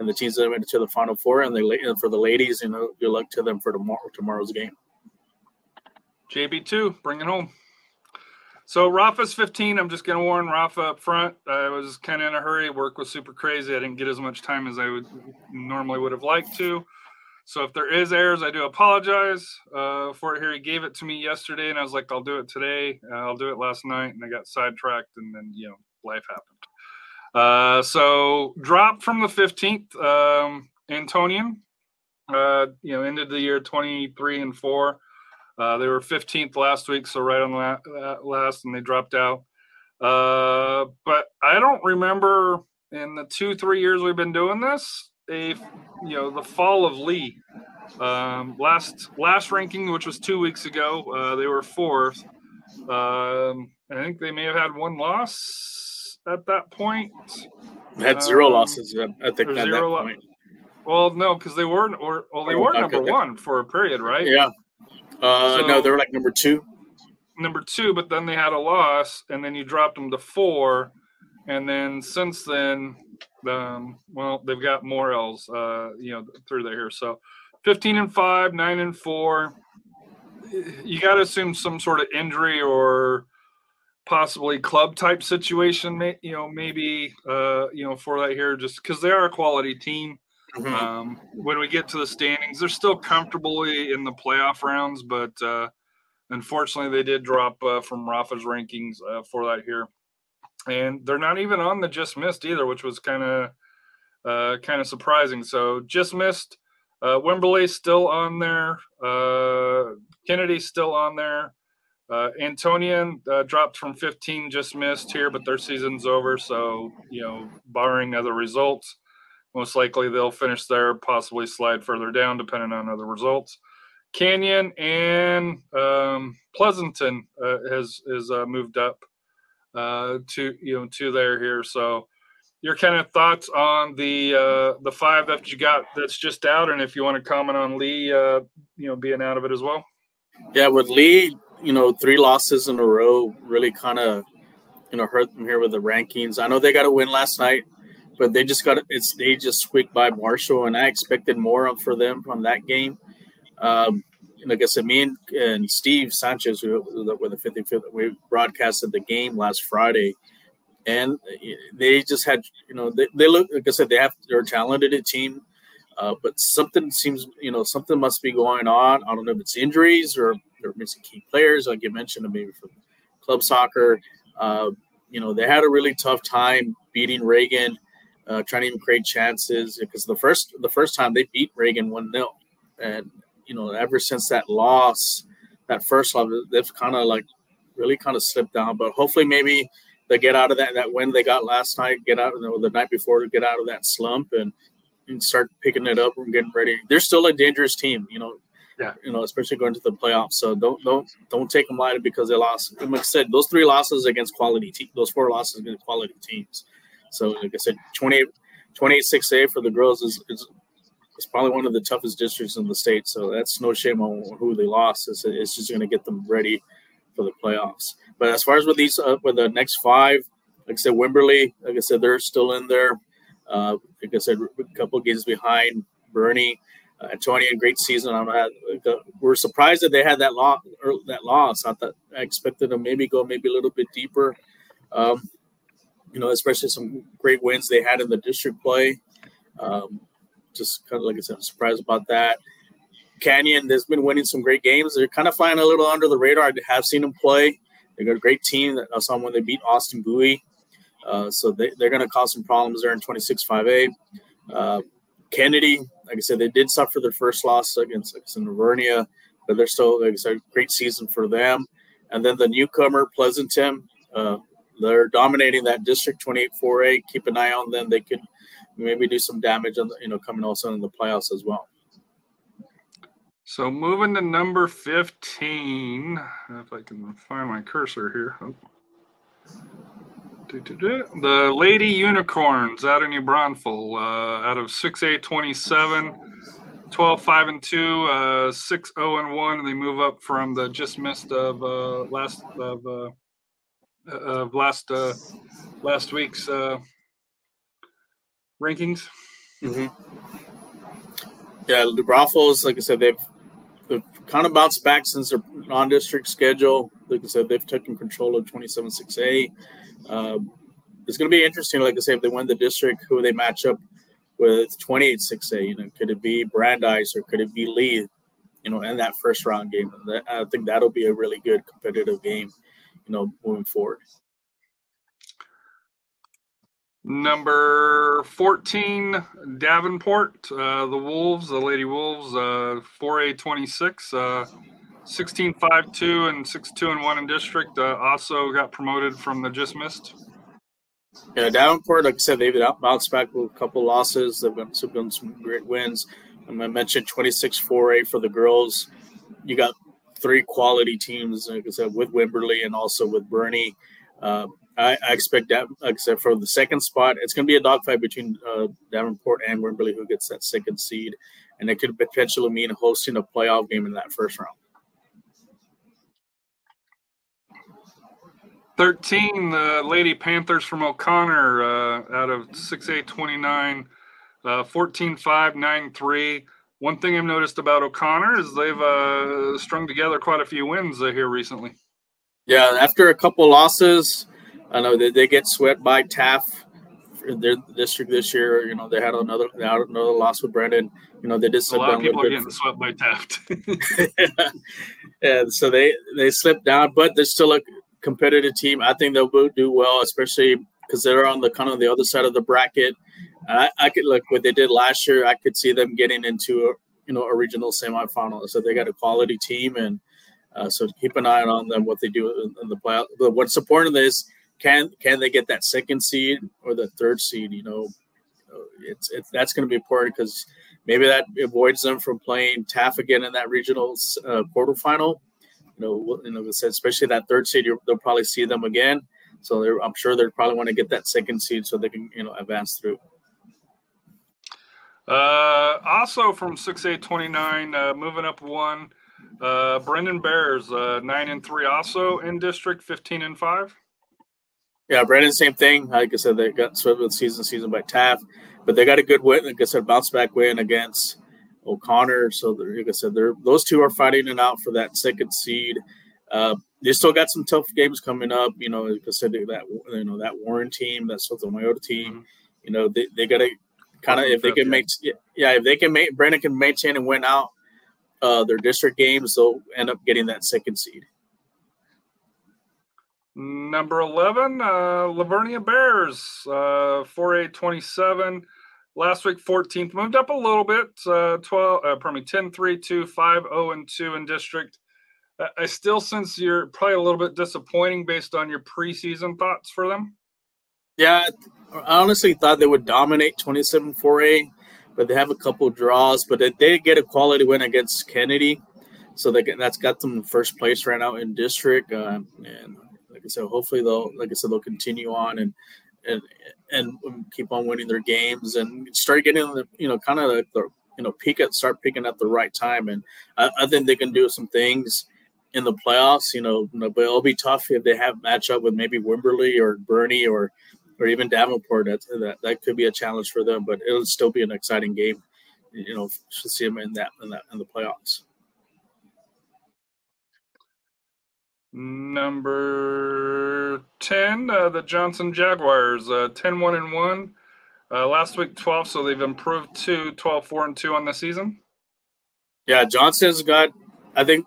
and the teams that went to the Final Four. And, for the ladies, you know, good luck to them for tomorrow tomorrow's game. JB two, bring it home. So Rafa's 15. I'm just gonna warn Rafa up front. I was kind of in a hurry. Work was super crazy. I didn't get as much time as I would normally would have liked to. So if there is errors, I do apologize uh, for it here. He gave it to me yesterday, and I was like, I'll do it today. Uh, I'll do it last night, and I got sidetracked, and then you know life happened. Uh, so dropped from the 15th, um, Antonian. Uh, you know, ended the year 23 and four. Uh, they were 15th last week, so right on the last, and they dropped out. Uh, but I don't remember in the two, three years we've been doing this, a you know the fall of Lee. Um, last last ranking, which was two weeks ago, uh, they were fourth. Um, I think they may have had one loss at that point. Had zero um, losses at, the, at that point. Well, no, because they were or well, they oh, were number one for a period, right? Yeah, uh, so, no, they were like number two. Number two, but then they had a loss, and then you dropped them to four, and then since then, um, well, they've got more L's, uh, you know, through there here. So, fifteen and five, nine and four. You got to assume some sort of injury or possibly club type situation. You know, maybe uh, you know for that here, just because they are a quality team. Mm-hmm. Um, when we get to the standings, they're still comfortably in the playoff rounds, but uh, unfortunately, they did drop uh, from Rafa's rankings uh, for that here, and they're not even on the just missed either, which was kind of uh, kind of surprising. So just missed. Uh, Wimberley still on there. Uh, Kennedy still on there. Uh, Antonian uh, dropped from 15, just missed here, but their season's over. So, you know, barring other results, most likely they'll finish there, possibly slide further down, depending on other results. Canyon and um, Pleasanton uh, has has uh, moved up uh, to you know to there here. So, your kind of thoughts on the uh, the five that you got that's just out, and if you want to comment on Lee, you know, being out of it as well. Yeah, with Lee, you know, three losses in a row really kind of you know hurt them here with the rankings. I know they got a win last night but they just got it's they just squeaked by Marshall, and I expected more for them from that game. Um, like I said, me and, and Steve Sanchez, who were the 55th, we broadcasted the game last Friday, and they just had, you know, they, they look like I said, they have they're a talented team, uh, but something seems, you know, something must be going on. I don't know if it's injuries or they're missing key players, like you mentioned, maybe from club soccer. Uh, you know, they had a really tough time beating Reagan uh, trying to even create chances because the first the first time they beat Reagan one 0 and you know ever since that loss, that first loss, they've kind of like really kind of slipped down. But hopefully, maybe they get out of that that win they got last night, get out or the night before get out of that slump and, and start picking it up and getting ready. They're still a dangerous team, you know. Yeah. You know, especially going to the playoffs. So don't don't don't take them lightly because they lost. Like I said, those three losses against quality teams, those four losses against quality teams. So, like I said, 28, 28 6A for the girls is, is, is probably one of the toughest districts in the state. So that's no shame on who they lost. It's, it's just going to get them ready for the playoffs. But as far as with these, uh, with the next five, like I said, Wimberley, like I said, they're still in there. Uh, like I said, a couple games behind Boerne. Uh, Antonia, great season. I'm we're surprised that they had that loss. That loss. I thought I expected them maybe go maybe a little bit deeper. Um, you know, especially some great wins they had in the district play. Um, just kind of like I said, I'm surprised about that. Canyon, there's been winning some great games. They're kind of flying a little under the radar. I have seen them play. They got a great team. I saw them when they beat Austin Bowie. Uh, so they, they're going to cause some problems there in 26 5A. Uh, Kennedy, like I said, they did suffer their first loss against, against but they're still, like I said, great season for them. And then the newcomer, Pleasanton, uh, they're dominating that district 28 4A. Keep an eye on them. They could maybe do some damage on the, you know, coming also in the playoffs as well. So moving to number 15, if I can find my cursor here. Oh. The Lady Unicorns out of New Braunfels, uh, out of 6A 27, 12 5 and 2, uh, 6 0 and 1. And they move up from the just missed of uh, last of uh, of last uh, last week's uh, rankings. Mm-hmm. Yeah, the Broncos, like I said, they've, they've kind of bounced back since their non-district schedule. Like I said, they've taken control of 27-6A. Uh, it's going to be interesting. Like I said, if they win the district, who they match up with 28-6A. You know, could it be Brandeis or could it be Lee? You know, in that first round game, I think that'll be a really good competitive game. You know, moving forward. Number 14, Davenport, uh, the Wolves, the Lady Wolves, uh, 4A 26, uh, 16 5 2 and 6 2 and 1 in district. Uh, also got promoted from the just missed. Yeah, Davenport, like I said, they've bounced back with a couple losses. They've been, some, been some great wins. I mentioned 26 4A for the girls. You got three quality teams, like I said, with Wimberley and also with Boerne. Uh, I, I, expect that, said, for the second spot, it's going to be a dogfight between uh, Davenport and Wimberley, who gets that second seed, and it could potentially mean hosting a playoff game in that first round. 13, the Lady Panthers from O'Connor uh, out of 6'8", uh, 14 5 9 3. One thing I've noticed about O'Connor is they've uh, strung together quite a few wins uh, here recently. Yeah, after a couple losses, I know they, they get swept by Taft in their district this year. You know, they had another they had another loss with Brennan. You know, they did a lot of people getting for, swept by Taft. yeah. yeah, so they they slipped down, but they're still a competitive team. I think they'll do well, especially because they're on the kind of the other side of the bracket. I, I could look what they did last year. I could see them getting into a you know a regional semifinal. So they got a quality team, and uh, so keep an eye on them what they do in, the playoff. But what's important is can can they get that second seed or the third seed? You know, it's, it's that's going to be important because maybe that avoids them from playing Taft again in that regional uh, quarterfinal. You know, you know, especially that third seed, they'll probably see them again. So I'm sure they're probably want to get that second seed so they can you know advance through. Uh, also from 6A29, uh, moving up one, uh, Brennan Bears, uh, 9 and 3, also in district, 15 and 5. Yeah, Brennan, same thing. Like I said, they got swept with season season by Taft, but they got a good win. Like I said, bounce back win against O'Connor. So, like I said, they're those two are fighting it out for that second seed. Uh, they still got some tough games coming up. You know, like I said, that you know that Warren team, that Sotomayor team. Mm-hmm. You know, they, they got to kind of if they can make yeah if they can make Brennan can maintain and win out uh, their district games, they'll end up getting that second seed. Number 11, uh, La Vernia Bears, uh, 4A 27. Last week, 14th. Moved up a little bit. Uh, 12, uh, pardon me, 10 3 2, 5 0 and 2 in district. I still sense you're probably a little bit disappointing based on your preseason thoughts for them. Yeah, I honestly thought they would dominate 27 4A, but they have a couple draws. But they did get a quality win against Kennedy. So they, that's got them in first place right now in district. Uh, and like I said, hopefully they'll, like I said, they'll continue on and and and keep on winning their games and start getting the, you know, kind of the, the you know, peak at start picking at the right time. And I, I, think they can do some things in the playoffs. You know, but it'll be tough if they have match up with maybe Wimberley or Boerne or or even Davenport. That that that could be a challenge for them, but it'll still be an exciting game. You know, to see them in that in that in the playoffs. Number 10, uh, the Johnson Jaguars, uh, 10 1 and 1. Uh, last week 12, so they've improved to 12 4 and 2 on the season. Yeah, Johnson's got, I think,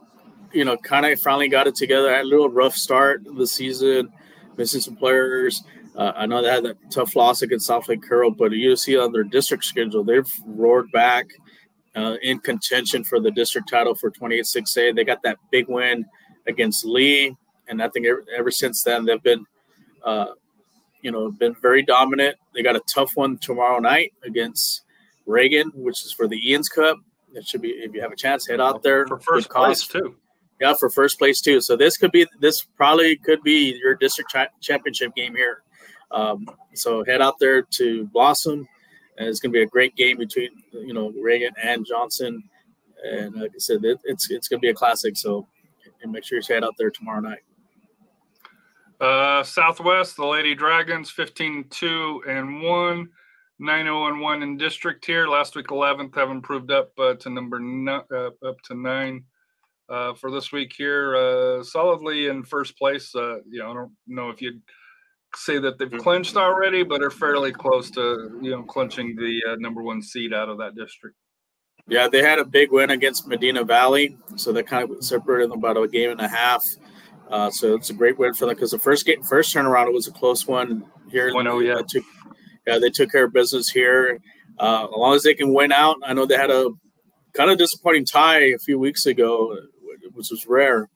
you know, kind of finally got it together. Had a little rough start of the season, missing some players. Uh, I know they had that tough loss against Southlake Carroll, but you see on their district schedule, they've roared back uh, in contention for the district title for 28 6A. They got that big win against Lee, and I think ever, ever since then they've been, uh, you know, been very dominant. They got a tough one tomorrow night against Reagan, which is for the Ian's Cup. It should be if you have a chance, head out there for first place too. Yeah, for first place too. So this could be this probably could be your district cha- championship game here. Um, so head out there to Blossom. And it's going to be a great game between you know Reagan and Johnson. And like I said, it, it's it's going to be a classic. So and make sure you head out there tomorrow night. Uh, Southwest, the Lady Dragons, 15 2 and 1. 9 0 and 1 in district here. Last week, 11th, have improved up uh, to number no, uh, up to nine uh, for this week here. Uh, solidly in first place. Uh, you know, I don't know if you'd say that they've clinched already, but are fairly close to you know clinching the number one seed out of that district. Yeah, they had a big win against Medina Valley, so that kind of separated them about a game and a half. Uh, so it's a great win for them because the first game, first turnaround, it was a close one here. Oh yeah. They took, yeah, they took care of business here. Uh, as long as they can win out, I know they had a kind of disappointing tie a few weeks ago, which was rare.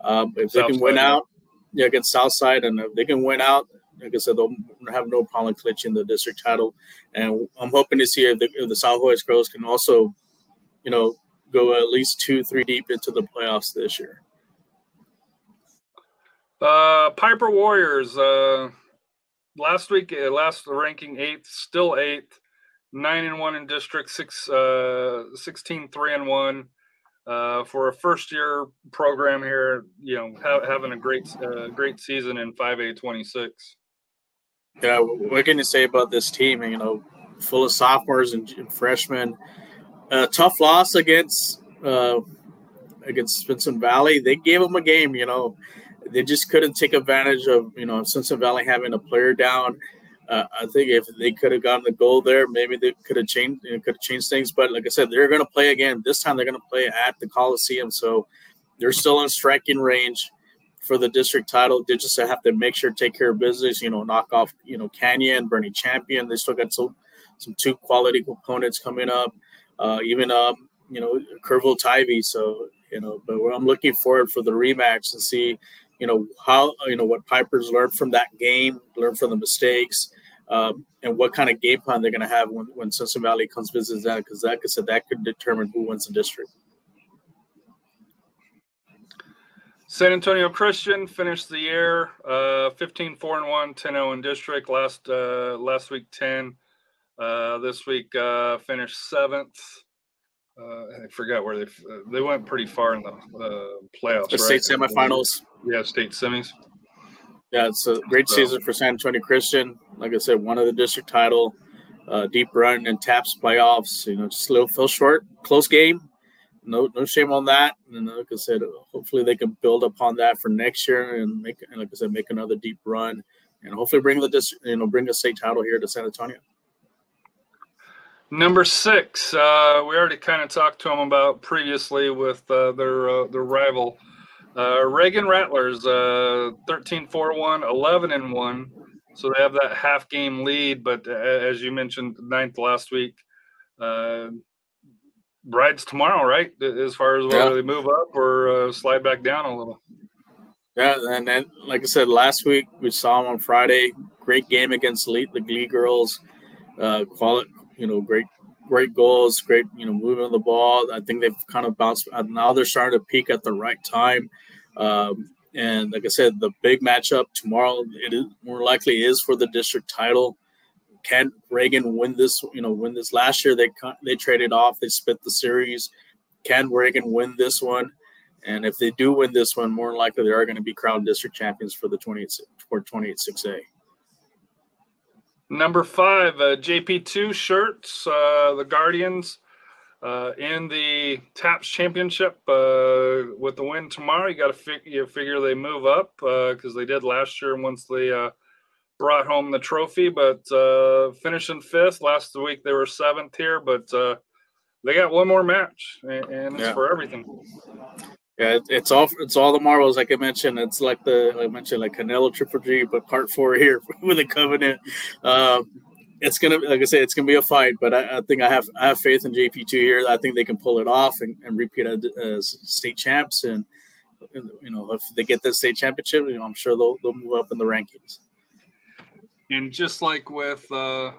Um, if South they can win out, yeah, against Southside, and if they can win out, like I said, they'll have no problem clinching the district title. And I'm hoping to see if the, if the South Hoyas girls can also, you know, go at least two, three deep into the playoffs this year. Uh, Piper Warriors. Uh, last week, uh, last ranking eighth, still eighth, nine and one in district, six, uh, 16, three and one. Uh, for a first year program here, you know, ha- having a great, uh, great season in 5A 26. Yeah, what can you say about this team? You know, full of sophomores and, freshmen. Uh, tough loss against uh, against Smithson Valley. They gave them a game. You know, they just couldn't take advantage of you know Smithson Valley having a player down. Uh, I think if they could have gotten the goal there, maybe they could have changed you know, could have changed things. But like I said, they're going to play again. This time they're going to play at the Coliseum, so they're still in striking range for the district title. They just have to make sure take care of business. You know, knock off you know Canyon, Boerne Champion. They still got some some two quality opponents coming up. Uh, even um, you know Kerrville Tivy. So you know, but I'm looking forward for the rematch and see you know how you know what Pipers learned from that game, learn from the mistakes. Um, and what kind of game plan they're going to have when, when Smithson Valley comes visit that because like I said that could determine who wins the district. San Antonio Christian finished the year uh, 15 4 and 1, 10 0 in district. Last uh, last week 10. Uh, this week uh, finished seventh. Uh, I forgot where they they went pretty far in the uh, playoffs. The right? state semifinals. Yeah, state semis. Yeah, it's a great so. season for San Antonio Christian. Like I said, one of the district title, deep run in TAPPS playoffs. You know, just a little fell short, close game no no shame on that. And like I said, hopefully they can build upon that for next year and make and like I said, make another deep run and hopefully bring the you know bring a state title here to San Antonio. Number six, uh, we already kind of talked to them about previously with uh, their uh, their rival, uh, Reagan Rattlers, uh, 13 4 1, 11 and 1. So they have that half game lead, but uh, as you mentioned, ninth last week, uh, rides tomorrow, right? As far as whether yeah. they move up or uh, slide back down a little. Yeah, and then like I said last week, we saw them on Friday. Great game against the Lee girls. Uh, quality, you know, great, great goals, great, you know, moving the ball. I think they've kind of bounced. Uh, now they're starting to peak at the right time. Um, and like I said, the big matchup tomorrow, it is more likely is for the district title can Reagan win this? You know, win this last year. They they traded off. They split the series. Can Reagan win this one? And if they do win this one, more likely they are going to be crowned district champions for the 28 for 28 6A. Number five, uh, JP2 shirts, uh, the Guardians uh, in the TAPPS championship uh, with the win tomorrow. You got to fig- you figure they move up because uh, they did last year once they uh, brought home the trophy, but uh, finishing fifth. Last week they were seventh here, but uh, they got one more match, and, and it's yeah. for everything. Yeah, it's all it's all the marbles. Like I mentioned, it's like the I mentioned like Canelo Triple G, but part four here with the Covenant. Um, it's gonna, like I said, it's gonna be a fight. But I, I, think I have I have faith in JP two here. I think they can pull it off and, and repeat as state champs. And you know, if they get the state championship, you know, I'm sure they'll they'll move up in the rankings. And just like with, uh,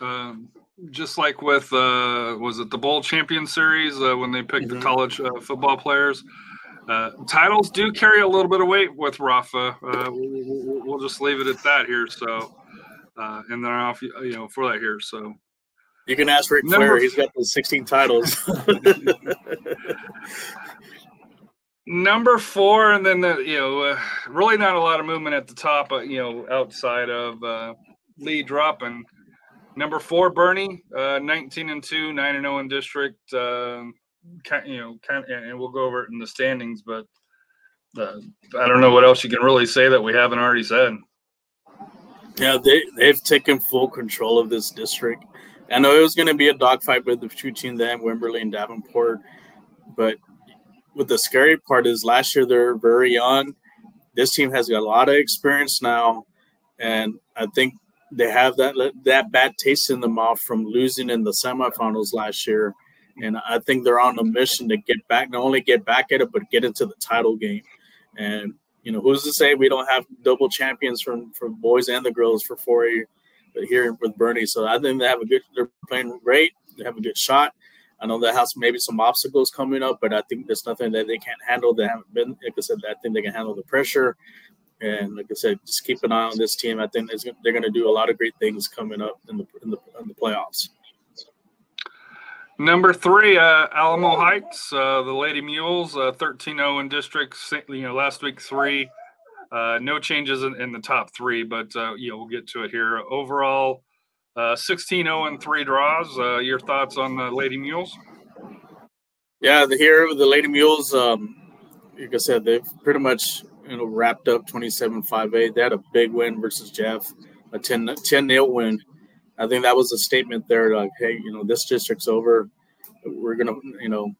um, just like with, uh, was it the Bowl Champion Series uh, when they picked mm-hmm. the college uh, football players? Uh, titles do carry a little bit of weight with Rafa. Uh, we'll, we'll, just leave it at that here. So, uh, and they're off, you know, for that here. So, you can ask Ric Flair. He's got those 16 titles. Number four, and then the, you know, uh, really not a lot of movement at the top, uh, you know, outside of uh, Lee dropping. Number four, Boerne, uh, 19 and two, nine and zero oh in district. Um, you know, kind and we'll go over it in the standings, but uh, I don't know what else you can really say that we haven't already said. Yeah, they they've taken full control of this district. I know it was going to be a dogfight with the two teams, them, Wimberley and Davenport, but what the scary part is last year they're very young. This team has got a lot of experience now, and I think they have that that bad taste in the mouth from losing in the semifinals last year. And I think they're on a mission to get back, not only get back at it, but get into the title game. And you know, who's to say we don't have double champions from from boys and the girls for 4A here with Boerne. So I think they have a good. They're playing great. They have a good shot. I know that has maybe some obstacles coming up, but I think there's nothing that they can't handle. They haven't been, like I said, I think they can handle the pressure. And like I said, just keep an eye on this team. I think they're going to do a lot of great things coming up in the in the, in the playoffs. Number three, uh, Alamo Heights, uh, the Lady Mules, uh, 13 0 in district. You know, last week three. Uh, no changes in, in, the top three, but uh, you know we'll get to it here. Overall, uh, 16 0 and three draws. Uh, your thoughts on the Lady Mules? Yeah, the here the Lady Mules. Um, like I said, they've pretty much you know wrapped up 27-5-8. They had a big win versus Jeff, a 10 10 0 win. I think that was a statement there, like, hey, you know, this district's over. We're gonna, you know,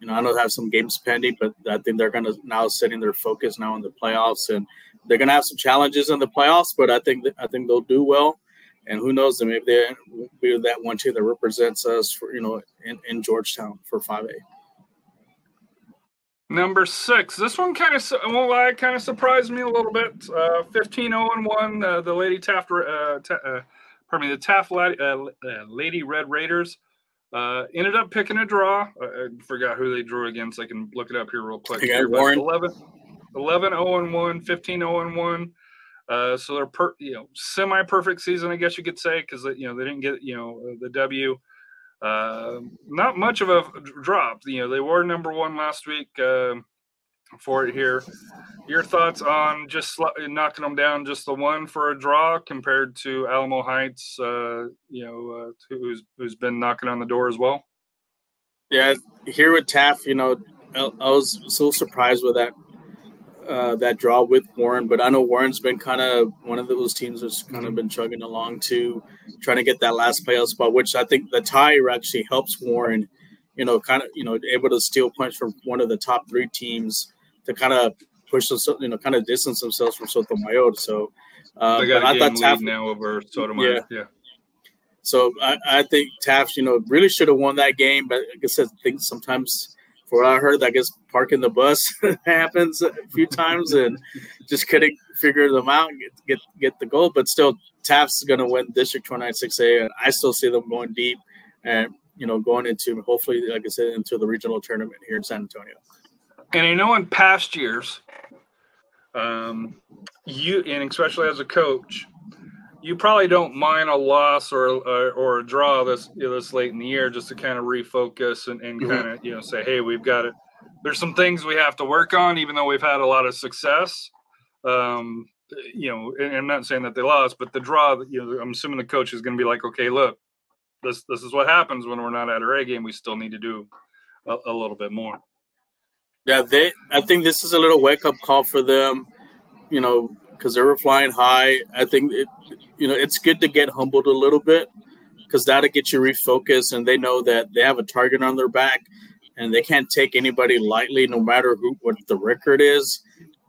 you know, I know they have some games pending, but I think they're gonna now setting their focus now on the playoffs, and they're gonna have some challenges in the playoffs. But I think I think they'll do well, and who knows, maybe they be that one team that represents us for you know in, in Georgetown for five A. Number six. This one kind of well, I kind of surprised me a little bit. Uh, 15 0 1. Uh, the Lady Taft uh, ta- uh, pardon me, the Taft Lady, uh, uh, Lady Red Raiders uh, ended up picking a draw. I forgot who they drew against. I can look it up here real quick. Here, Warren. 11, 11 0 and 1, 15 0 and 1. Uh, so they're per, you know semi perfect season, I guess you could say, because you know they didn't get you know the W. Uh, not much of a drop. You know they were number one last week uh, for it here your thoughts on just knocking them down just the one for a draw compared to Alamo Heights, uh, you know, uh, who's who's been knocking on the door as well. Yeah, here with Taft, you know, I, I was so surprised with that uh, that draw with Warren, but I know Warren's been kind of one of those teams that's kind of been chugging along to trying to get that last playoff spot, which I think the tie actually helps Warren, you know, kind of you know able to steal points from one of the top three teams to kind of push them, you know, kind of distance themselves from Sotomayor. So uh, they got a I game Taft, now over Sotomayor. Yeah. yeah. So I, I, think Taft, you know, really should have won that game. But like I said, I think sometimes, for what I heard, I guess parking the bus happens a few times and just couldn't figure them out and get get, get the goal. But still, Taft's going to win District 296A, and I still see them going deep and you know going into hopefully, like I said, into the regional tournament here in San Antonio. And I know in past years, um, you and especially as a coach, you probably don't mind a loss or or, or a draw this you know, this late in the year just to kind of refocus and, and mm-hmm. kind of you know say, hey, we've got it. There's some things we have to work on, even though we've had a lot of success. Um, you know, and I'm not saying that they lost, but the draw, you know, I'm assuming the coach is going to be like, okay, look, this this is what happens when we're not at our A game. We still need to do a, a little bit more. Yeah, they. I think this is a little wake up call for them. You know, because they were flying high. I think it. You know, it's good to get humbled a little bit because that'll get you refocused, and they know that they have a target on their back, and they can't take anybody lightly, no matter who what the record is.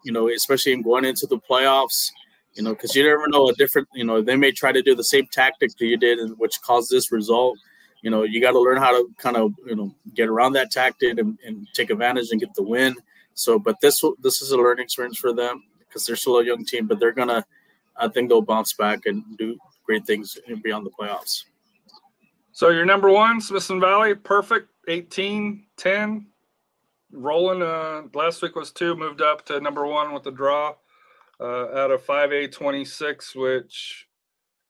You know, especially in going into the playoffs. You know, because you never know a different. You know, they may try to do the same tactic that you did, and which caused this result you know, you got to learn how to kind of, you know, get around that tactic and, and take advantage and get the win. So, but this this is a learning experience for them because they're still a young team, but they're gonna, I think they'll bounce back and do great things beyond the playoffs. So your number one, Smithson Valley, perfect, 18, 10, rolling. Uh, last week was two, moved up to number one with the draw uh, out of 5A 26, which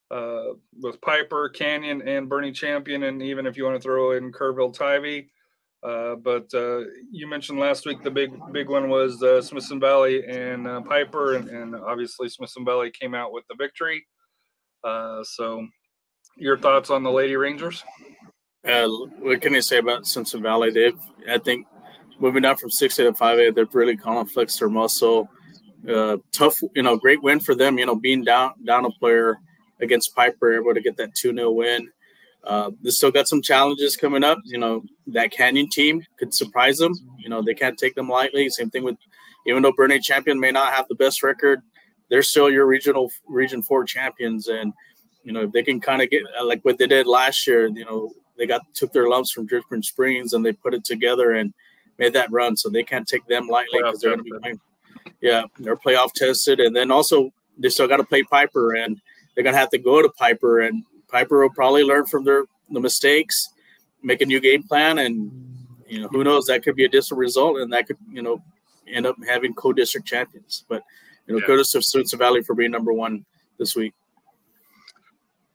uh, with Piper, Canyon, and Boerne Champion, and even if you want to throw in Kerrville Tivy. Uh, but uh, you mentioned last week the big big one was uh, Smithson Valley and uh, Piper, and, and, obviously Smithson Valley came out with the victory. Uh, so your thoughts on the Lady Rangers? Uh, what can you say about Smithson Valley? They've, I think, moving down from six A to five A, they've really kind of flexed their muscle. Uh, tough, you know, great win for them. You know, being down down a player against Piper, able to get that two 0 win. Uh, they still got some challenges coming up. You know, that Canyon team could surprise them. You know, they can't take them lightly. Same thing with, even though Boerne Champion may not have the best record, they're still your regional Region Four champions, and you know if they can kind of get like what they did last year. You know, they got took their lumps from Dripping Springs and they put it together and made that run. So they can't take them lightly because they're going to be playing. Yeah, they're playoff tested, and then also they still got to play Piper, and they're going to have to go to Piper, and Piper will probably learn from their the mistakes, make a new game plan, and you know who knows that could be a different result, and that could you know end up having co-district champions. But you know, yeah. kudos to Smithson Valley for being number one this week.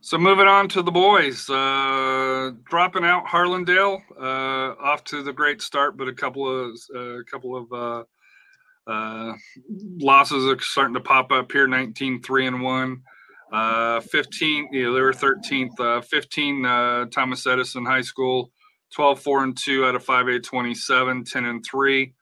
So moving on to the boys, uh, dropping out Harlandale, uh, off to the great start, but a couple of a uh, couple of uh, uh, losses are starting to pop up here. 19 3 and 1. Uh, 15, you know, they were 13th. Uh, 15, uh, Thomas Edison High School, 12 4 and 2 out of 5A 27, 10 and 3.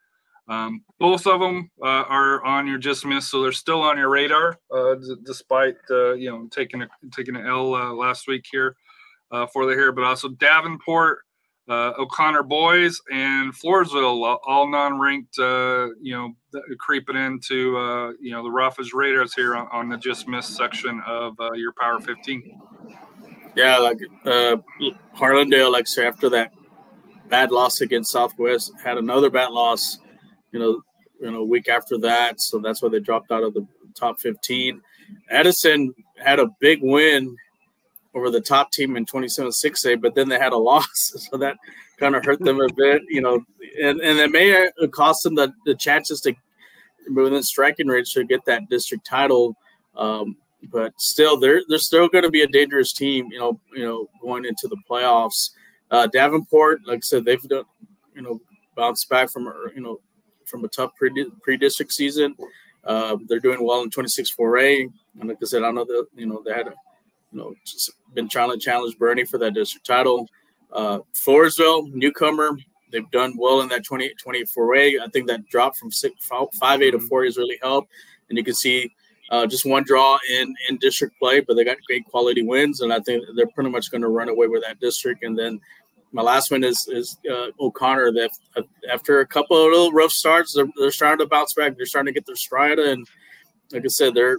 Um, both of them uh, are on your just miss, so they're still on your radar, uh, d- despite uh, you know taking a taking an L uh, last week here uh, for the here. But also Davenport, uh, O'Connor boys, and Floresville, all non-ranked. Uh, you know, creeping into uh, you know the roughest radars here on, on, the just missed section of uh, your Power 15. Yeah, like Harlandale, like so after that bad loss against Southwest, had another bad loss you know, you know, week after that. So that's why they dropped out of the top 15. Edison had a big win over the top team in 27 6A, but then they had a loss. So that kind of hurt them a bit, you know, and, and it may cost them the, the chances to within striking range to get that district title. Um, but still, they're they're still going to be a dangerous team, you know. You know, going into the playoffs. Uh, Davenport, like I said, they've done, you know, bounced back from you know from a tough pre district season. Uh, they're doing well in 26 4A. And like I said, I know that, you know, they had, a, you know, been trying to challenge Bernie for that district title. Uh, Floresville, newcomer, they've done well in that 20, 24A. I think that drop from six, 5A to 4 has really helped. And you can see uh, just one draw in, in district play, but they got great quality wins. And I think they're pretty much going to run away with that district. And then my last one is is uh, O'Connor. That after a couple of little rough starts, they're, they're starting to bounce back. They're starting to get their stride, and like I said, they're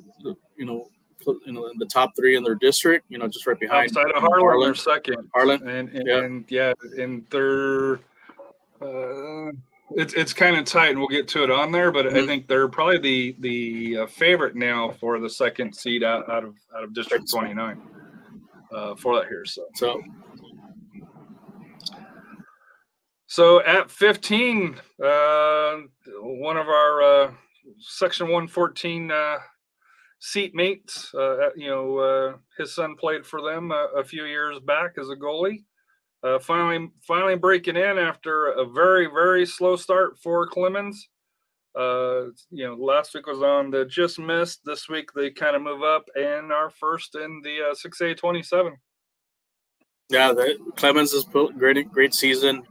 you know you know in the top three in their district. You know, just right behind outside of Harlan, Harlan. they're second. Harlan, and and yeah, and, yeah, and they're. Uh, it's it's kind of tight, and we'll get to it on there. But mm-hmm. I think they're probably the the uh, favorite now for the second seed out, out of out of District Twenty Nine uh, for that here. So so so at 15, uh, one of our uh, Section 114 uh, seat mates, uh, you know, uh, his son played for them a, a, few years back as a goalie. Uh, finally, finally breaking in after a very, very slow start for Clemens. you know, last week was on the just missed. This week they kind of move up and are first in the 6A 27. Yeah, the, Clemens is great, great season.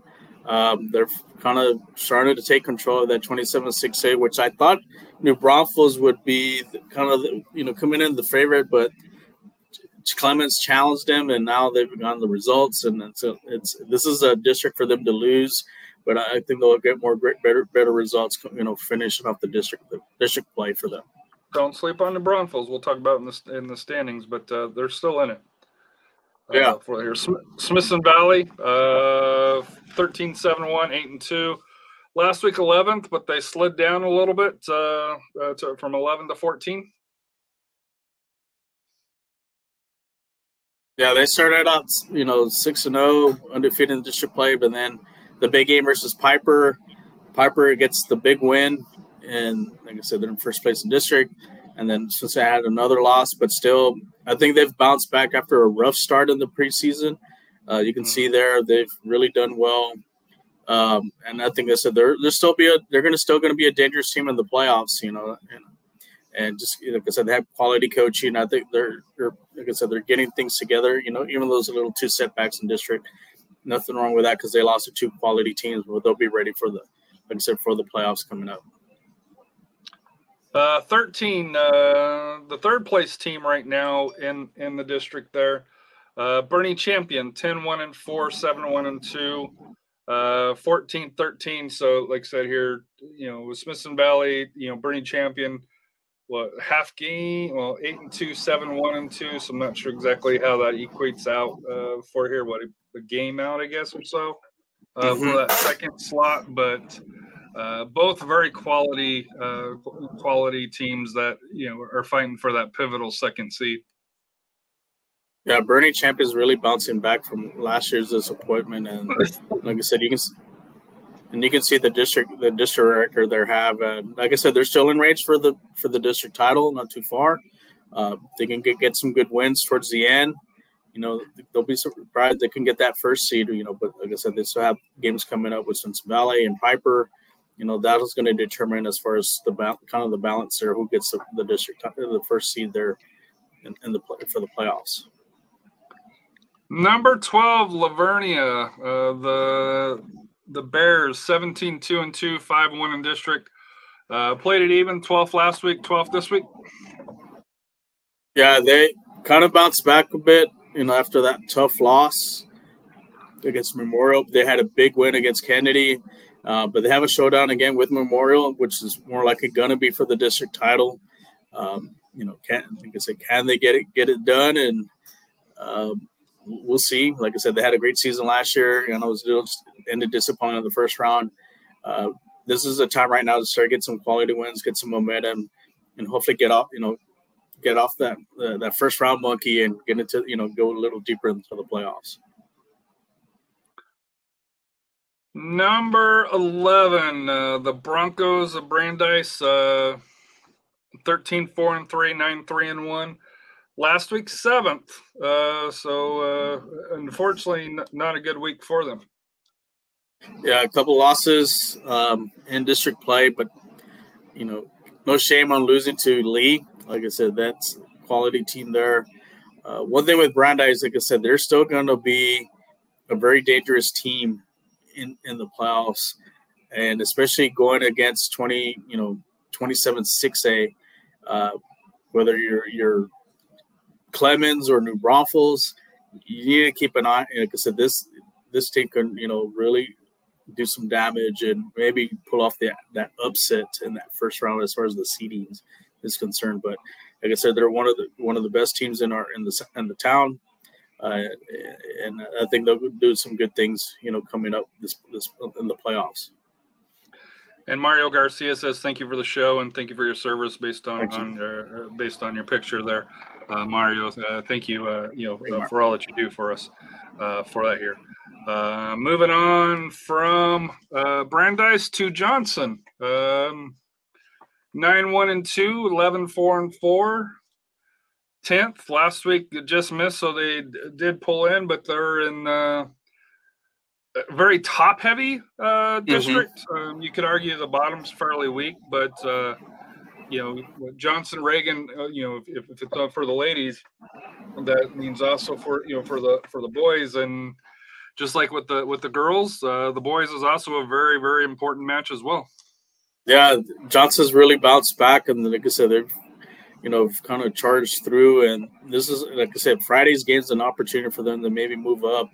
Um, they're kind of starting to take control of that 27-6A, which I thought New Braunfels would be kind of you know coming in the favorite, but Clemens challenged them, and now they've gotten the results, and it's, it's this is a district for them to lose. But I think they'll get more great, better, better results. You know, finishing off the district, the district play for them. Don't sleep on the Braunfels. We'll talk about in the in the standings, but uh, they're still in it. Uh, yeah. for here. Smithson Valley, uh, 13 7 1, 8 and 2. Last week, 11th, but they slid down a little bit uh, uh, to, from 11 to 14. Yeah, they started out, you know, 6 and 0, undefeated in district play, but then the big game versus Piper. Piper gets the big win, and like I said, they're in first place in district and then since I had another loss, but still, I think they've bounced back after a rough start in the preseason. Uh, you can see there they've really done well, um, and I think I said they're they're still be a they're going to still going to be a dangerous team in the playoffs. You know, and and just like I said, they have quality coaching. I think they're, they're like I said, they're getting things together. You know, even those little two setbacks in district, nothing wrong with that because they lost to two quality teams, but they'll be ready for the like I said for the playoffs coming up. Uh, 13, uh, the third place team right now in in the district there. Uh, Boerne Champion, 10 1 and 4, 7 1 and 2, uh, 14 13. So, like I said here, you know, with Smithson Valley, you know, Boerne Champion, what half game? Well, 8 and 2, 7 1 and 2. So, I'm not sure exactly how that equates out uh, for here. What a, a, game out, I guess, or so uh, mm-hmm. for that second slot. But uh, both very quality uh, quality teams that you know are fighting for that pivotal second seed. Yeah, Boerne Champ is really bouncing back from last year's disappointment, and like I said, you can and you can see the district the district record they have. And like I said, they're still in range for the for the district title, not too far. Uh, they can get, get some good wins towards the end. You know, they'll be surprised they can get that first seed. You know, but like I said, they still have games coming up with Valley and Piper you know that is going to determine as far as the kind of the balance there who gets the, the district the first seed there in, in, the for the playoffs. Number 12 La Vernia uh, the the bears 17 2 and 2 5 1 in district. Uh, played it even 12th last week 12th this week. Yeah they kind of bounced back a bit you know after that tough loss against memorial. They had a big win against kennedy uh, but they have a showdown again with Memorial, which is more likely going to be for the district title. Um, you know, can like I said, can they get it get it done? And um, we'll see. Like I said, they had a great season last year. You know, it was ended disappointing in the first round. Uh, this is a time right now to start get some quality wins, get some momentum, and hopefully get off. You know, get off that uh, that first round monkey and get into you know go a little deeper into the playoffs. Number 11, uh, the Broncos of Brandeis, uh, 13 4 and 3, 9 3 and 1. Last week, seventh. Uh, so, uh, unfortunately, not a good week for them. Yeah, a couple losses um, in district play, but, you know, no shame on losing to Lee. Like I said, that's quality team there. Uh, one thing with Brandeis, like I said, they're still going to be a very dangerous team in in the playoffs, and especially going against twenty, you know, twenty seven six A, uh, whether you're you're Clemens or New Braunfels, you need to keep an eye. Like I said, this this team can you know really do some damage and maybe pull off that that upset in that first round as far as the seedings is concerned. But like I said, they're one of the one of the best teams in our in the in the town uh, and I think they'll do some good things, you know, coming up this, this in the playoffs. And Mario Garcia says, "Thank you for the show and thank you for your service based on, you. on uh, based on your picture there, uh, Mario. Uh, thank you, uh, you know, for all that you do for us, for that here." moving on from Brandeis to Johnson. Um, 9 1 and 2, 11 4 and 4 tenth last week. Just missed, so they d- did pull in, but they're in uh, very top heavy uh, mm-hmm. district. Mm-hmm. Um, you could argue the bottom's fairly weak, but uh, you know Johnson Reagan. Uh, you know if, if it's not for the ladies, that means also for you know for the for the boys and. Just like with the with the girls, uh, the boys is also a very very important match as well. Yeah, Johnson's really bounced back, and like I said, they've you know, kind of charged through. And this is, like I said, Friday's game's an opportunity for them to maybe move up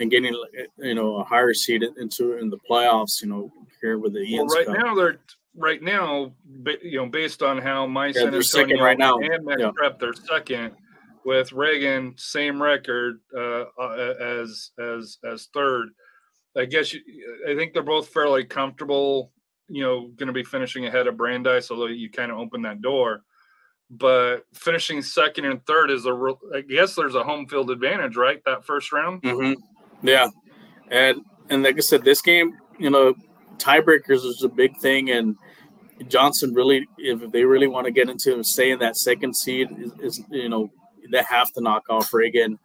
and getting, you know, a higher seed into in the playoffs. You know, here with the Ian's well, right Cup. now they're right now, you know, based on how my yeah, San Antonio right now. and Max yeah. Prep, they're second with Reagan, same record uh, uh, as as as third. I guess you, I think they're both fairly comfortable. You know, going to be finishing ahead of Brandeis, although you kind of open that door but finishing second and third is a real, I guess there's a home field advantage, right? That first round. Mm-hmm. Yeah, and and like I said, this game, you know, tiebreakers is a big thing, and Johnson really, if they really want to get into stay in that second seed, is, is you know they have to knock off Reagan.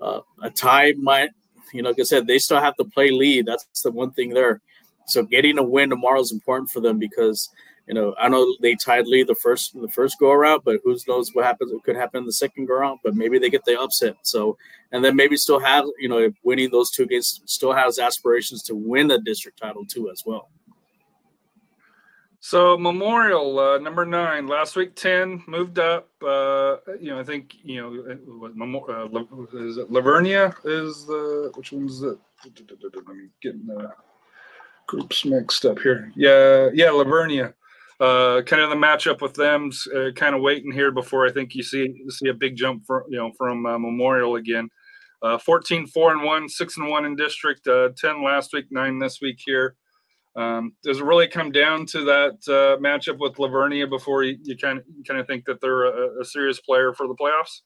Uh, a tie might, you know, like I said, they still have to play lead. That's the one thing there. So getting a win tomorrow is important for them because you know, I know they tied Lee the first the first go around, but who knows what happens? What could happen in the second go around? But maybe they get the upset. So, and then maybe still have you know, winning those two games still has aspirations to win the district title too as well. So Memorial uh, number nine last week ten moved up. Uh, you know I think you know what, uh, is it La Vernia is the which one's it? I'm getting the groups mixed up here. Yeah, yeah, La Vernia uh, kind of the matchup with them, uh, kind of waiting here before I think you see see a big jump from you know from uh, Memorial again. Uh, 14 4 and 1, 6 and 1 in district, uh, 10 last week, 9 this week here. Um, does it really come down to that uh, matchup with La Vernia before you, you kind of kind of think that they're a, a, serious player for the playoffs?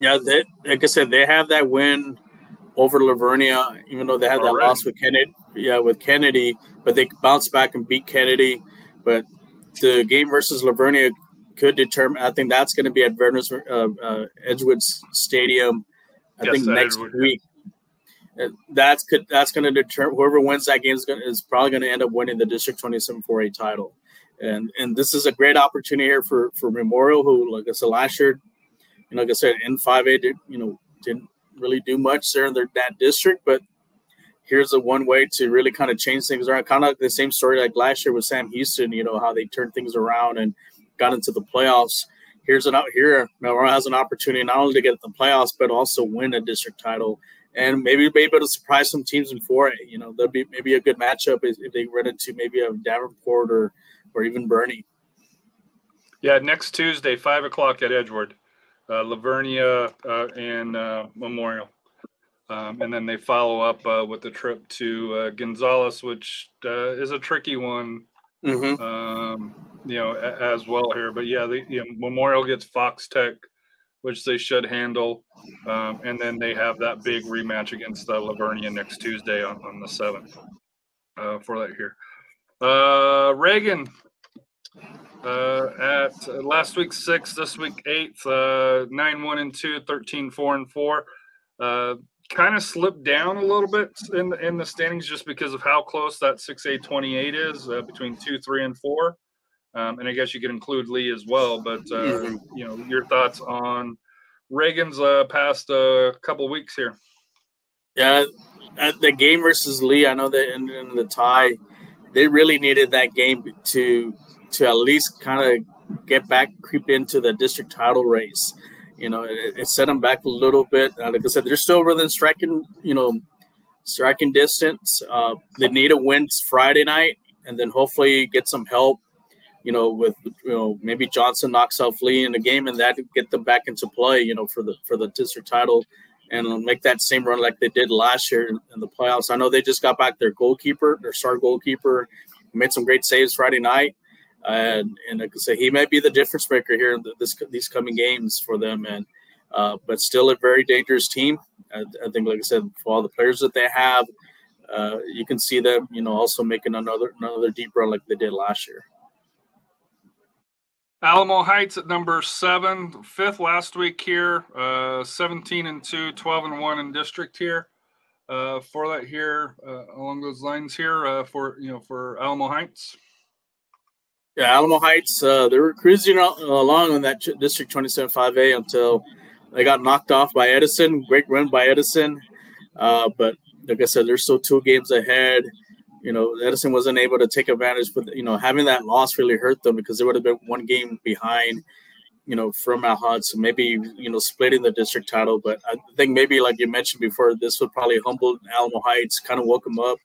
Yeah, they, like I said, they have that win over La Vernia, even though they had that loss with Kennedy. Yeah, with Kennedy, but they bounced back and beat Kennedy. But the game versus La Vernia could determine. I think that's going to be at Verner's uh, uh, Edgewood's Stadium. I yes, think next week. That's could that's going to determine whoever wins that game is, going, is probably going to end up winning the District 27 4A title. And and this is a great opportunity here for for Memorial, who like I said last year, you know, like I said in 5A, did, you know, didn't really do much there in their that district, but here's a one way to really kind of change things around. Kind of like the same story like last year with Sam Houston, you know, how they turned things around and got into the playoffs. Here's an out here, Melrose has an opportunity not only to get the playoffs, but also win a district title and maybe be able to surprise some teams in 4A. You know, there'll be maybe a good matchup if they run into maybe a Davenport or, or even Boerne. Yeah, next Tuesday, 5 o'clock at Edgewood, uh, La Vernia uh, and uh, Memorial. Um, and then they follow up uh, with the trip to uh, Gonzales, which uh, is a tricky one, mm-hmm. um, you know, a- as well here. But yeah, the you know, Memorial gets Fox Tech, which they should handle, um, and then they have that big rematch against uh, La Vernia next Tuesday on, on the seventh uh, for that here. Uh, Reagan uh, at last week six, this week eighth, uh, nine one and two, 13 four and four. Uh, kind of slipped down a little bit in the, in the standings just because of how close that 6A 28 is uh, between two, three, and four. Um, and I guess you could include Lee as well. But uh, you know, your thoughts on Reagan's uh, past a uh, couple weeks here? Yeah, the game versus Lee, I know that in, in the tie, they really needed that game to to at least kind of get back, creep into the district title race. You know, it, it set them back a little bit. Uh, like I said, they're still within striking, you know, striking distance. Uh, they need a win Friday night, and then hopefully get some help. You know, with you know maybe Johnson knocks off Lee in the game, and that get them back into play. You know, for the for the district title, and make that same run like they did last year in the playoffs. I know they just got back their goalkeeper, their star goalkeeper, made some great saves Friday night and and like I say, he might be the difference maker here in this these coming games for them. And uh, but still a very dangerous team. I, I, think, like I said, for all the players that they have, uh, you can see them, you know, also making another another deep run like they did last year. Alamo Heights at number seven, fifth last week here, uh, 17 and 2, 12 and 1 in district here. Uh, for that here, uh, along those lines here, uh, for you know, for Alamo Heights. Yeah, Alamo Heights, uh, they were cruising along on that District 27 5A until they got knocked off by Edison. Great run by Edison. Uh, but like I said, they're still two games ahead. You know, Edison wasn't able to take advantage, but, you know, having that loss really hurt them because they would have been one game behind, you know, from Mount Hudson. Maybe, you know, splitting the district title. But I think maybe, like you mentioned before, this would probably humble Alamo Heights, kind of woke them up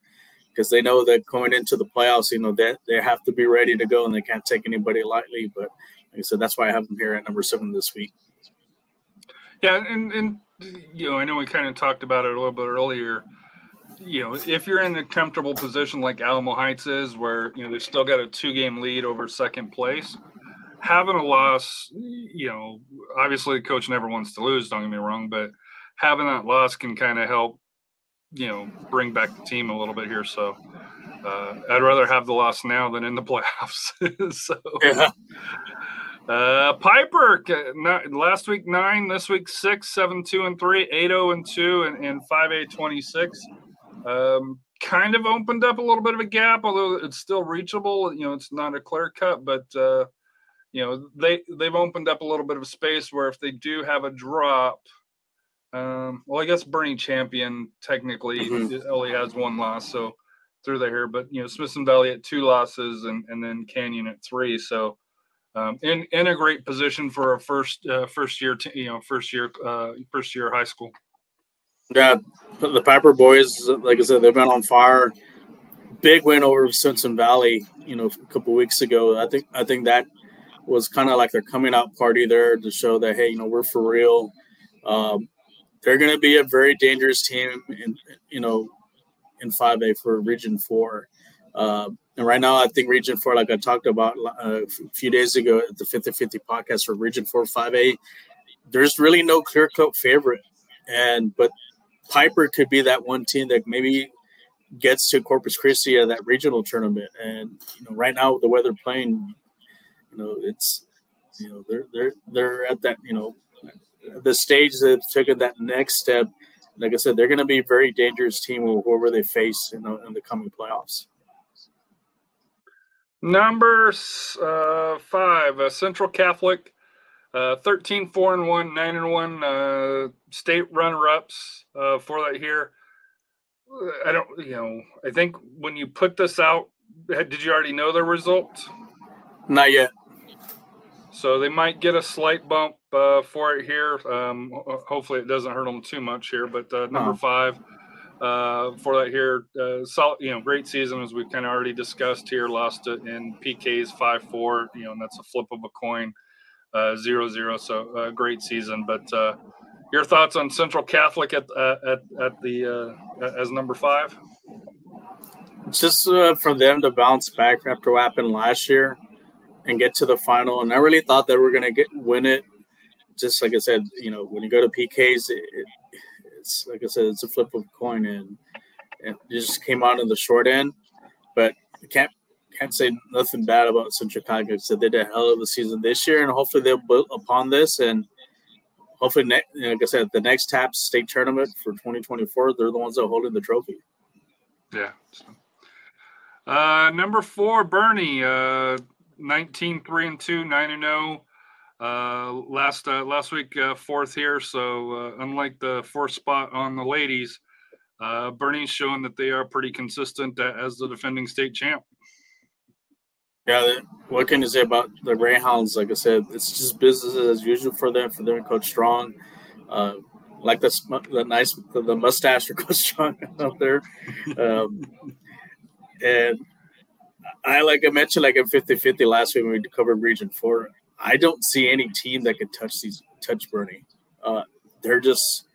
because they know that going into the playoffs, you know, that they, they have to be ready to go and they can't take anybody lightly. But like I said, that's why I have them here at number seven this week. Yeah, and and you know, I know we kind of talked about it a little bit earlier. You know, if you're in a comfortable position like Alamo Heights is, where you know they've still got a two-game lead over second place, having a loss, you know, obviously the coach never wants to lose. Don't get me wrong, but having that loss can kind of help you know bring back the team a little bit here. So uh, I'd rather have the loss now than in the playoffs. so. Yeah. Uh, Pieper, last week nine, this week six, seven, two, and three, eight, oh, and two, and, and five, eight, 26. Um, kind of opened up a little bit of a gap, although it's still reachable. You know, it's not a clear cut, but uh, you know they they've opened up a little bit of space where if they do have a drop, um, well, I guess Boerne Champion technically mm-hmm. only has one loss, so through there. But you know, Smithson Valley at two losses, and and then Canyon at three. So um, in in a great position for a first uh, first year, t- you know, first year uh, first year high school. Yeah, the Pieper boys, like I said, they've been on fire. Big win over Smithson Valley, you know, a couple weeks ago. I think I think that was kind of like their coming out party there to show that hey, you know, we're for real. Um, they're going to be a very dangerous team, in you know, in 5A for Region Four. Uh, and right now, I think Region Four, like I talked about uh, a few days ago at the 50-50 podcast for Region Four 5A, there's really no clear cut favorite, and but Pieper could be that one team that maybe gets to Corpus Christi at that regional tournament. And you know, right now the weather playing, you know, it's you know they're they're they're at that you know the stage that taken that next step. Like I said, they're going to be a very dangerous team whoever they face in the, in the coming playoffs. Number uh, five, uh, Central Catholic, uh, 13, 4 and 1, 9 and 1, uh, state runner ups uh, for that here. I don't, you know, I think when you put this out, did you already know the result? Not yet. So they might get a slight bump uh, for it here. Um, hopefully, it doesn't hurt them too much here. But uh, number uh-huh. five uh, for that here, uh, solid, you know, great season as we've kind of already discussed here. Lost it in PKs five four. You know, and that's a flip of a coin, uh, zero zero. So uh, great season. But uh, your thoughts on Central Catholic at uh, at at the uh, as number five? Just uh, for them to bounce back after what happened last year and get to the final. And I really thought that we are to get win it. Just like I said, you know, when you go to PKs, it, it, it's like I said, it's a flip of a coin, and, it just came out in the short end. But can't can't say nothing bad about Central Catholic. So they did a hell of a season this year, and hopefully they'll build upon this. And hopefully, ne- like I said, the next TAPPS state tournament for 2024, they're the ones that are holding the trophy. Yeah. Uh, number four, Boerne. uh, 19 3 and 2, 9 and 0. Uh, last uh, last week, uh, fourth here. So uh, unlike the fourth spot on the ladies, uh, Boerne's showing that they are pretty consistent as the defending state champ. Yeah, what can you say about the Greyhounds? Like I said, it's just business as usual for them. For them, Coach Strong, uh, like the the nice the mustache for Coach Strong out there, um, and I like I mentioned like a 50-50 last week when we covered Region Four. I don't see any team that could touch these touch Boerne. Uh, they're just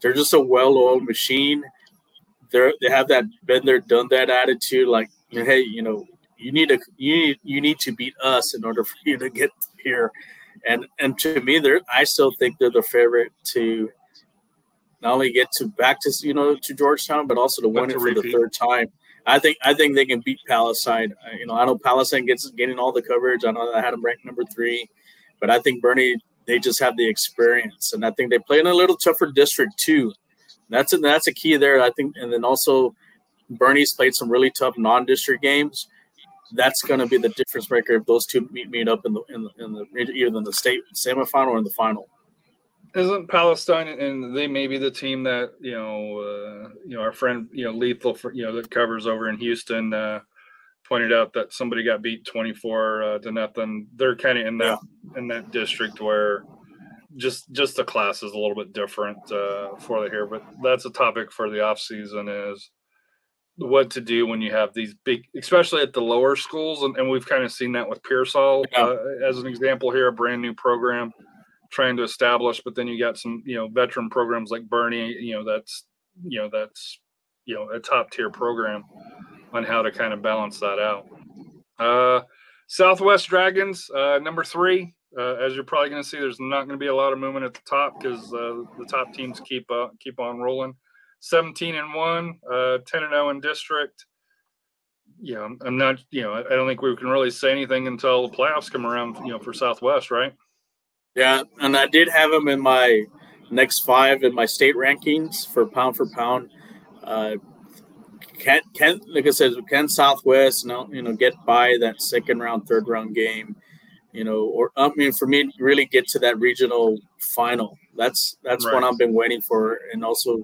they're just a well-oiled machine. They're they have that been there, done that attitude. Like hey, you know, you need to you need, you need to beat us in order for you to get here. And and to me, they're I still think they're the favorite to not only get to back to you know to Georgetown, but also to win it for repeat. the third time. I think I think they can beat Palestine. You know, I know Palestine gets getting all the coverage. I know I had them ranked number three, but I think Boerne they just have the experience, and I think they play in a little tougher district too. That's a, that's a key there. I think, and then also Boerne's played some really tough non-district games that's going to be the difference maker if those two meet meet up in the in the, in the either in the state semifinal or in the final. Isn't Palestine and they may be the team that you know uh, you know our friend you know lethal for, you know that covers over in Houston uh, pointed out that somebody got beat twenty four uh, to nothing. They're kind of in that yeah. in that district where just just the class is a little bit different uh, for the here, but that's a topic for the off season is what to do when you have these big, especially at the lower schools, and, and we've kind of seen that with Pearsall yeah. uh, as an example here, a brand new program trying to establish, but then you got some you know veteran programs like Boerne, you know that's you know that's you know a top tier program on how to kind of balance that out. Uh, Southwest Dragons, uh, number three. Uh, as you're probably going to see, there's not going to be a lot of movement at the top because uh, the top teams keep uh, keep on rolling. 17 and 1, uh, 10 and 0 in district. You know, I'm not, you know, I don't think we can really say anything until the playoffs come around, you know, for Southwest, right? Yeah. And I did have them in my next five in my state rankings for pound for pound. Uh, can can like I said, can Southwest, know, you know, get by that second round, third round game, you know, or I mean, for me, really get to that regional final. That's that's right. what I've been waiting for, and also,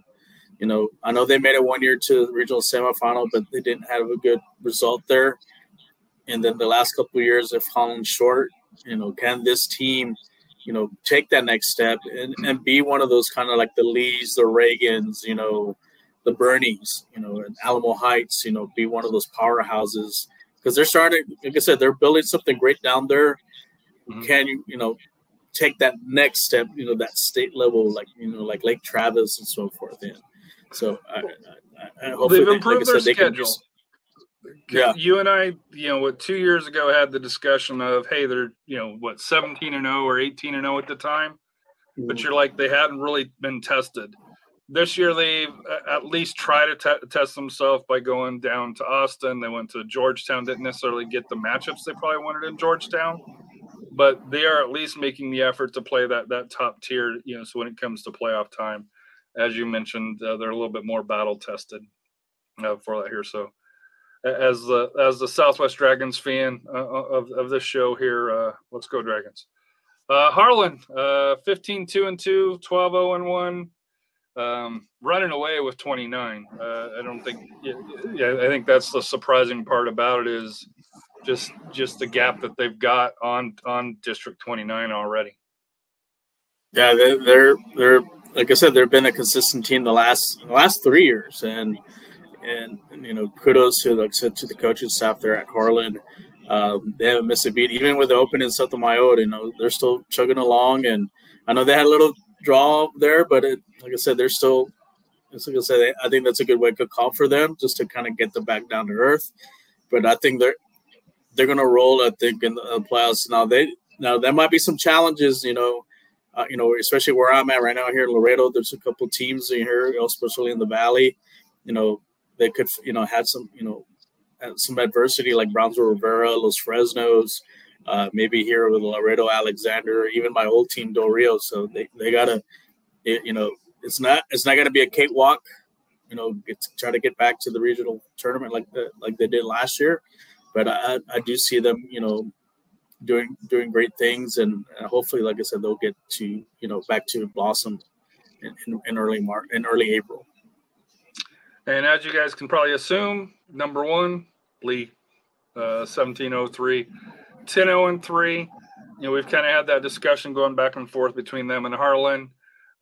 you know, I know they made it one year to the regional semifinal, but they didn't have a good result there. And then the last couple years have fallen short. You know, can this team, you know, take that next step and, and be one of those kind of like the Lees, the Reagans, you know, the Boernes, you know, and Alamo Heights, you know, be one of those powerhouses because they're starting. Like I said, they're building something great down there. Mm-hmm. Can you, you know, take that next step? You know, that state level, like you know, like Lake Travis and so forth. In so I, I, I they've improved they, like their said, schedule. Yeah, you and I, you know, what two years ago had the discussion of, hey, they're you know what seventeen and 0 or eighteen and 0 at the time, mm-hmm. but you're like they hadn't really been tested this year they've at least tried to t- test themselves by going down to Austin. They went to Georgetown, didn't necessarily get the matchups they probably wanted in Georgetown, but they are at least making the effort to play that that top tier. You know, so when it comes to playoff time, as you mentioned, uh, they're a little bit more battle tested uh, for that here. So, as the as the Southwest Dragons fan uh, of of this show here, uh, let's go Dragons. Uh, Harlan, uh, 15 2 and 2, 12 0 and 1 um, running away with 29. Uh, I don't think. Yeah, I think that's the surprising part about it is just just the gap that they've got on on District 29 already. Yeah, they're they're, they're like I said, they've been a consistent team the last the last three years, and and, and you know kudos to like said to the coaching staff there at Harlan. Um, they haven't missed a beat, even with the open in Sotomayor. You know they're still chugging along, and I know they had a little draw there, but it, like I said, they're still. Like I said, I think that's a good wake up call for them, just to kind of get them back down to earth. But I think they're they're going to roll. I think in the playoffs now. They now there might be some challenges, you know. Uh, you know, especially where I'm at right now here in Laredo, there's a couple teams in here, especially in the valley. You know, they could, you know, had some, you know, some adversity like Brownsville Rivera, Los Fresnos, uh, maybe here with Laredo Alexander, even my old team Del Rio. So they, they gotta, it, you know, it's not it's not gonna be a cakewalk. You know, get try to get back to the regional tournament like the like they did last year. But I, I do see them, you know, doing doing great things, and hopefully, like I said, they'll get to you know back to blossom in, in, in early March in early April. And as you guys can probably assume, number one, Lee, uh, 1703. 10 0 and 3. You know, we've kind of had that discussion going back and forth between them and Harlan.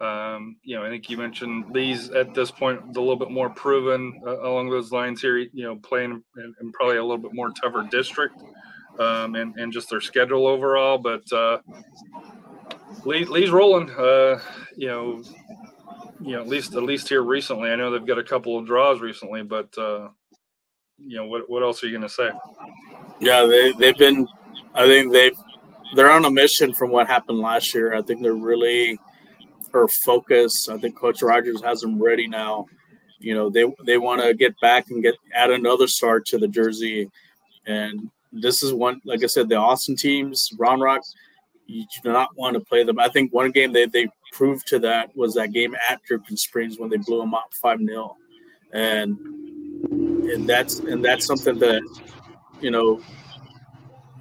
Um, you know, I think you mentioned Lee's at this point a little bit more proven uh, along those lines here. You know, playing in, in, probably a little bit more tougher district, um, and and just their schedule overall. But uh, Lee, Lee's rolling. Uh, you know, you know at least at least here recently. I know they've got a couple of draws recently, but uh, you know what what else are you going to say? Yeah, they they've been I think they they're on a mission from what happened last year. I think they're really are focused. I think Coach Rogers has them ready now. You know, they they want to get back and get add another star to the jersey. And this is one, like I said, the Austin teams, Round Rock, you do not want to play them. I think one game they, they proved to that was that game at Dripping Springs when they blew them up 5 0. And and that's and that's something that you know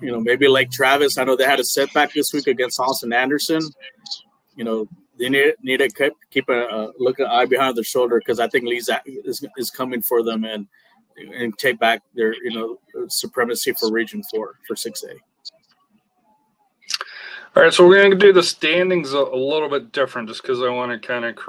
you know, maybe Lake Travis. I know they had a setback this week against Austin Anderson. You know, they need need to keep, keep a, a look an eye behind their shoulder because I think Lee's is, is coming for them and and take back their you know supremacy for Region Four for six A. All right, so we're going to do the standings a, a little bit different just because I want to kind of